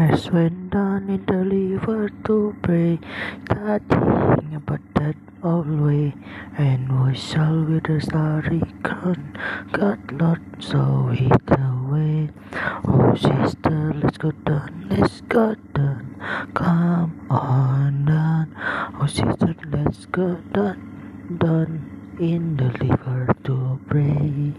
As went down in the river to pray, studying about that old way, and we shall with the starry crown, God Lord show it the way. Oh sister, let's go down, let's go down, come on down. Oh sister, let's go down, down in the river to pray.